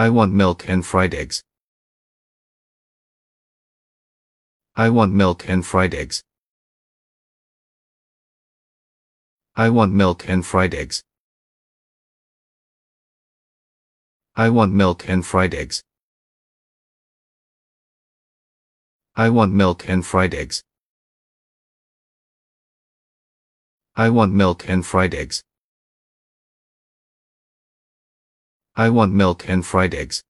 I want milk and fried eggs. I want milk and fried eggs. I want milk and fried eggs. I want milk and fried eggs. I want milk and fried eggs. I want milk and fried eggs. I want milk and fried eggs.